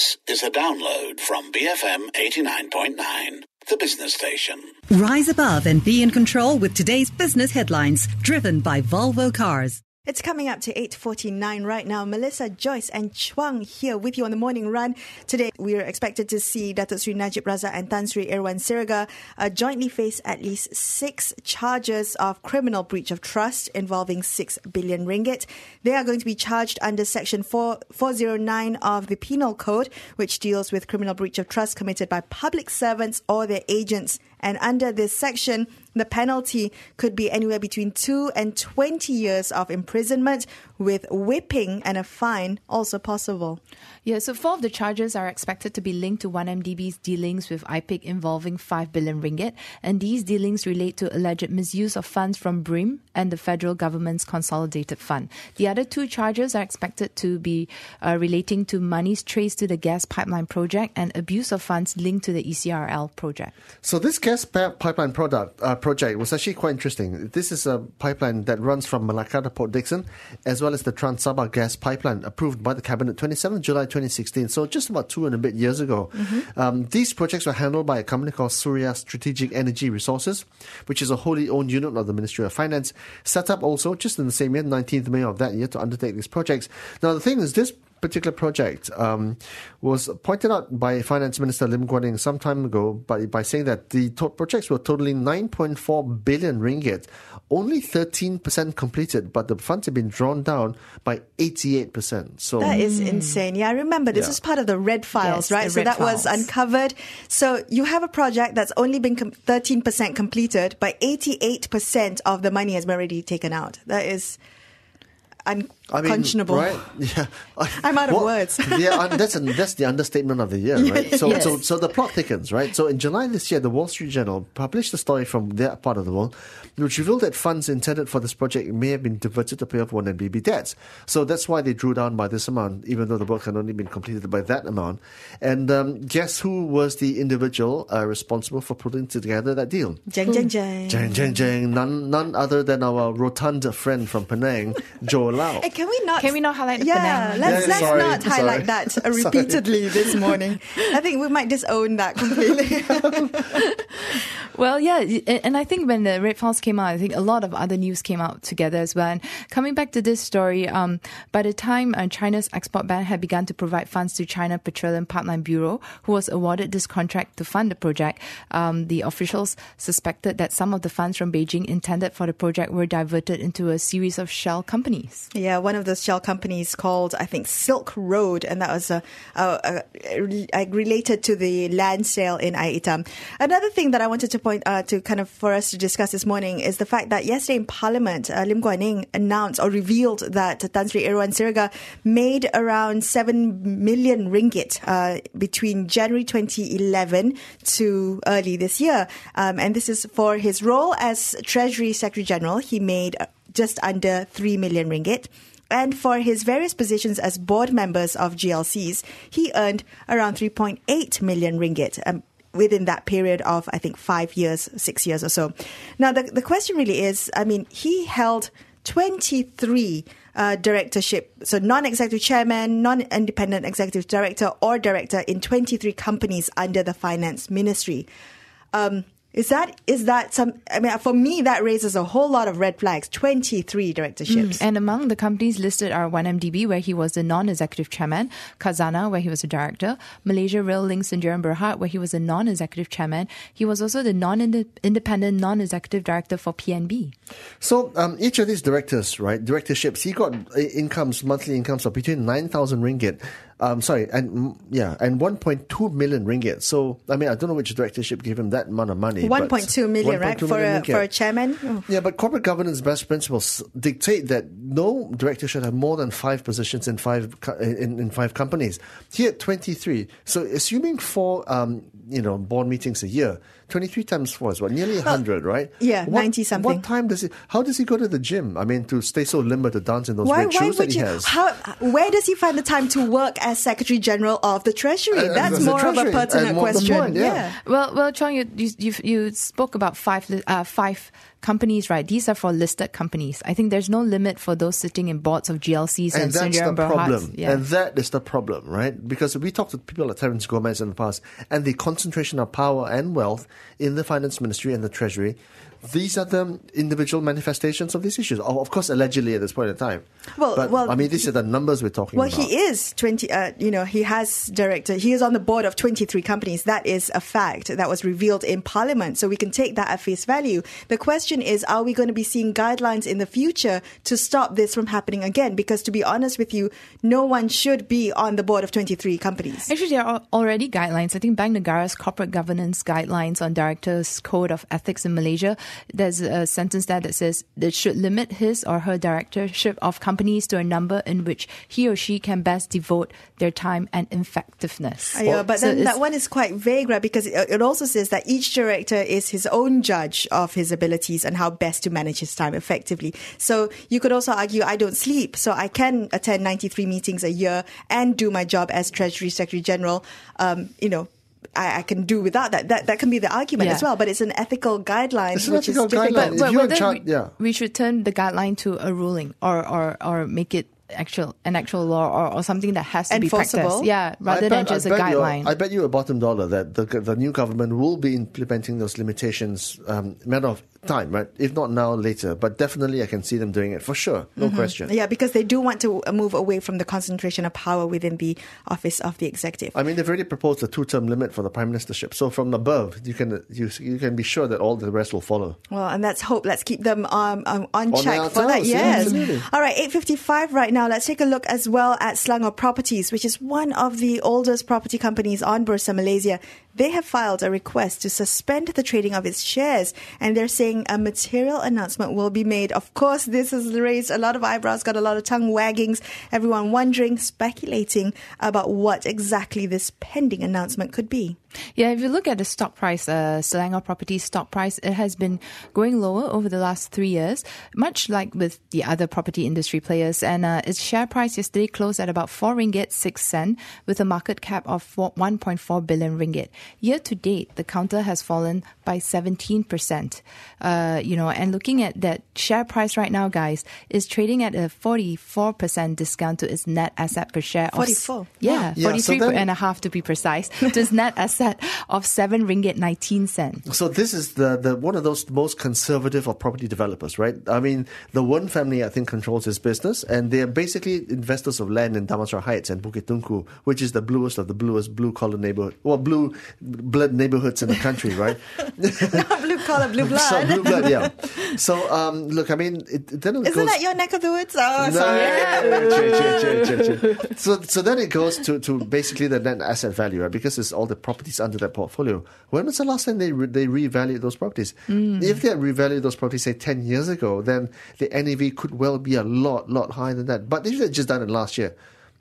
This is a download from BFM 89.9, the business station. Rise above and be in control with today's business headlines, driven by Volvo Cars. It's coming up to 8.49 right now. Melissa, Joyce and Chuang here with you on the morning run. Today, we are expected to see Datuk Sri Najib Razak and Tan Sri Irwan Serigar uh, jointly face at least six charges of criminal breach of trust involving 6 billion ringgit. They are going to be charged under Section 4, 409 of the Penal Code, which deals with criminal breach of trust committed by public servants or their agents. And under this section, the penalty could be anywhere between 2 and 20 years of imprisonment, with whipping and a fine also possible. Yeah, so four of the charges are expected to be linked to 1MDB's dealings with IPIC involving 5 billion ringgit, and these dealings relate to alleged misuse of funds from BRIM and the federal government's consolidated fund. The other two charges are expected to be uh, relating to monies traced to the gas pipeline project and abuse of funds linked to the ECRL project. So this gas pipeline product uh, project was actually quite interesting. This is a pipeline that runs from Malacca to Port Dickson, as well as the Trans Sabah gas pipeline approved by the cabinet 27 July 2016. So just about two and a bit years ago. Mm-hmm. Um, these projects were handled by a company called Suria Strategic Energy Resources, which is a wholly owned unit of the Ministry of Finance, set up also just in the same year, 19th May of that year, to undertake these projects. Now the thing is, this particular project um, was pointed out by Finance Minister Lim Guan Eng some time ago by, by saying that the to- projects were totaling 9.4 billion ringgit, only 13% completed, but the funds have been drawn down by 88%. So That is insane. Yeah, I remember this Yeah. was part of the red files, Yes, right? So red that was uncovered. So you have a project that's only been com- 13% completed, but 88% of the money has been already taken out. That is I mean, unconscionable. right? Yeah, I'm out of words. yeah, that's that's the understatement of the year, right? So, Yes. so, so the plot thickens, right? So, in July this year, the Wall Street Journal published a story from their part of the world, which revealed that funds intended for this project may have been diverted to pay off 1MDB debts. So that's why they drew down by this amount, even though the work had only been completed by that amount. And um, guess who was the individual uh, responsible for putting together that deal? Jeng, jeng, jeng. Jang, jang, jang. None, none other than our rotund friend from Penang, Jho Low. Hey, can we not? Can we not highlight the Yeah, Penang? let's Yeah, let's sorry, not highlight sorry. that uh, repeatedly this morning. I think we might disown that completely. Well, yeah, and I think when the Red Files came out, I think a lot of other news came out together as well. And coming back to this story, um, by the time uh, China's Exim Bank had begun to provide funds to China Petroleum Pipeline Bureau, who was awarded this contract to fund the project, um, the officials suspected that some of the funds from Beijing intended for the project were diverted into a series of shell companies. Yeah, one of those shell companies called, I think, Silk Road, and that was uh, uh, uh, related to the land sale in Aitam. Another thing that I wanted to point uh, to kind of for us to discuss this morning is the fact that yesterday in Parliament, uh, Lim Guan Eng announced or revealed that Tan Sri Irwan Serigar made around 7 million ringgit uh, between January 2011 to early this year. Um, and this is for his role as Treasury Secretary General. He made uh, just under 3 million ringgit. And for his various positions as board members of GLCs, he earned around 3.8 million ringgit. Um, Within that period of, I think, five years, six years or so. Now, the, the question really is I mean, he held 23 uh, directorship, so non-executive chairman, non-independent executive director, or director in 23 companies under the finance ministry. Um, is that is that some? I mean, for me, that raises a whole lot of red flags. 23 directorships. And among the companies listed are 1MDB, where he was the non-executive chairman, Khazanah, where he was a director, Malaysia Rail Links and Jerem Berhad, where he was a non-executive chairman. He was also the non-independent non-executive director for PNB. So um, each of these directors, right, directorships, he got uh, incomes, monthly incomes of between nine thousand ringgit, um, sorry, and yeah, and one point two million ringgit. So I mean, I don't know which directorship gave him that amount of money. but 1.2 million, right, 1.2 for million a ringgit. for a chairman. Oh. Yeah, but corporate governance best principles dictate that no director should have more than five positions in five in, in five companies. He had twenty three. So assuming four, um, you know, board meetings a year, twenty three times four is what nearly hundred, right? yeah, What- 90 something. What time does he? How does he go to the gym? I mean, to stay so limber to dance in those Why, red why shoes that would he you? has. How, where does he find the time to work as Secretary General of the Treasury? Uh, That's that's the more of a pertinent And more the question. point, yeah. Well, well, Chong, you, you you you spoke about five uh, five companies, right? These are for listed companies. I think there's no limit for those sitting in boards of GLCs and, and that's Sendirian Berhad's. problem. Yeah. And that is the problem, right? Because we talked to people like Terence Gomez in the past, and the concentration of power and wealth in the finance ministry and the treasury. These are the individual manifestations of these issues. Of of course, allegedly at this point in time. Well- but, well- I mean, these are the numbers we're talking Well, about. he is 20, uh, you know, he has directed, he is on the board of 23 companies. That is a fact that was revealed in Parliament. So we can take that at face value. The question is, are we going to be seeing guidelines in the future to stop this from happening again? Because to be honest with you, no one should be on the board of 23 companies. Actually, there are already guidelines. I think Bank Negara's corporate governance guidelines on directors' code of ethics in Malaysia. There's a sentence there that says that should limit his or her directorship of companies to a number in which he or she can best devote their time and effectiveness. Uh, Yeah, but So that one is quite vague, right? Because it, it also says that each director is his own judge of his abilities and how best to manage his time effectively. So you could also argue, I don't sleep, so I can attend 93 meetings a year and do my job as Treasury Secretary General. Um, you know. I, I can do without that. That that can be the argument Yeah. as well, but it's an ethical guideline, It's an which ethical is guideline. but, If but, you're but in we, yeah. we should turn the guideline to a ruling or, or, or make it actual an actual law or, or something that has to be Enforceable? practiced. Yeah, I rather than bet- I just a you- guideline. I bet you a bottom dollar that the, the new government will be implementing those limitations um, matter of time, right? If not now, later. But definitely, I can see them doing it for sure, no question. Yeah, because they do want to uh, move away from the concentration of power within the office of the executive. I mean, they've already proposed a two-term limit for the prime ministership. So from above, you can you, you can be sure that all the rest will follow. Well, and let's hope. Let's keep them um, um, on On check for that. toes, yeah, Yes. absolutely. All right, eight fifty-five right now. Now, let's take a look as well at Selangor Properties, which is one of the oldest property companies on Bursa Malaysia. They have filed a request to suspend the trading of its shares, and they're saying a material announcement will be made. Of course, this has raised a lot of eyebrows, got a lot of tongue waggings. Everyone wondering, speculating about what exactly this pending announcement could be. Yeah, if you look at the stock price, uh, Selangor Properties stock price, it has been going lower over the last three years, much like with the other property industry players. And uh, its share price yesterday closed at about 4 ringgit 6 cent with a market cap of 4, 1.4 billion ringgit. Year to date, the counter has fallen by 17%. Uh, you know, and looking at that share price right now, guys, is trading at a 44% discount to its net asset per share. of s- 44? Yeah, Yeah, so then- and a half to be precise. to its net asset of 7 ringgit 19 cent. So this is the, the one of those most conservative of property developers, right? I mean, the one family I think controls his business, and they are basically investors of land in Damansara Heights and Bukit Tunku, which is the bluest of the bluest blue collar neighborhood, well, blue blood neighborhoods in the country, right? blue collar, blue blood. so blue blood, yeah. So um, look, I mean, it, it then it Isn't goes. that your neck of the woods? Oh, No, sorry. chill. So, so then it goes to, to basically the net asset value, right? Because it's all the properties under that portfolio. When was the last time they re- they revalued those properties? If they had revalued those properties, say ten years ago, then the NAV could well be a lot, lot higher than that. But if they had just done it last year,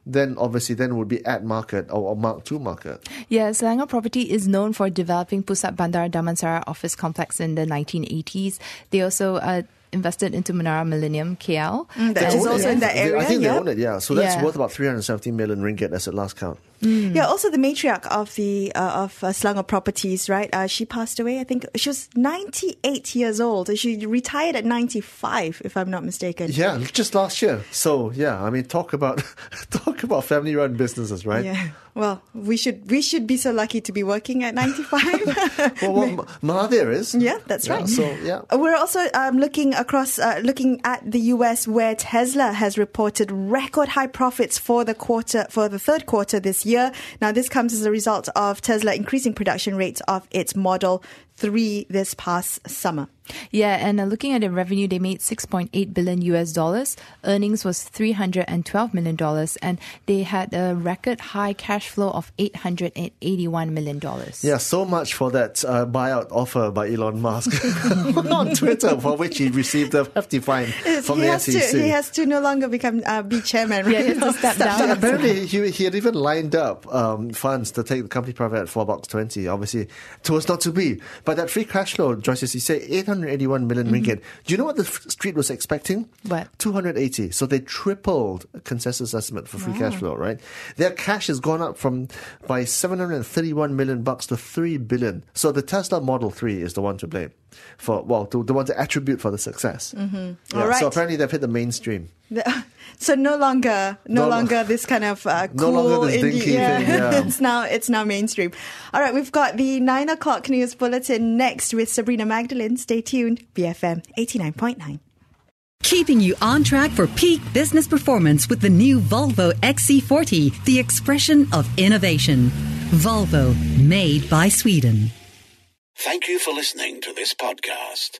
then obviously then would be at market or, or mark to market. Yeah, Selangor Property is known for developing Pusat Bandar Damansara office complex in the 1980s. They also uh, invested into Menara Millennium KL. Mm, that which is is also in that area. I think yeah. they own it, yeah. So that's Yeah. worth about 370 million ringgit as at last count. Yeah, also the matriarch of the uh, of uh, Selangor Properties, right? Uh, she passed away. I think she was 98 years old. She retired at 95, if I'm not mistaken. Yeah, just last year. So yeah, I mean, talk about talk about family-run businesses, right? Yeah. Well, we should we should be so lucky to be working at 95. Well, well Mahathir is. Yeah, that's Yeah, right. So yeah. We're also um, looking across, uh, looking at the US, where Tesla has reported record high profits for the quarter, for the third quarter this year. Now, this comes as a result of Tesla increasing production rates of its Model 3 this past summer. Yeah, and uh, looking at the revenue, they made 6.8 billion US dollars. Earnings was 312 million dollars, and they had a record high cash flow of 881 million dollars. Yeah, so much for that uh, buyout offer by Elon Musk on Twitter, for which he received a hefty fine from he, the has SEC. to, he has to no longer become uh, be chairman. Right? Yeah, he has to step down. Yeah, apparently, he, he had even lined up um, funds to take the company private at four bucks twenty. Obviously, it was not to be. But that free cash flow, Joyce, as you say, eight hundred eighty-one million ringgit. Do you know what the f- street was expecting? What? Two hundred eighty. So they tripled consensus estimate for free cash flow. Right? Their cash has gone up from by seven hundred thirty-one million bucks to three billion. So the Tesla Model Three is the one to blame. for well, to, the one to attribute for the success. Mm-hmm. All right. So apparently they've hit the mainstream. The- so no longer, no, No longer this kind of uh, No cool longer this indie. dinky thing, yeah. it's now it's now mainstream. All right, we've got the nine o'clock news bulletin next with Sabrina Magdalene. Stay tuned. BFM eighty nine point nine. Keeping you on track for peak business performance with the new Volvo XC40, the expression of innovation. Volvo, made by Sweden. Thank you for listening to this podcast.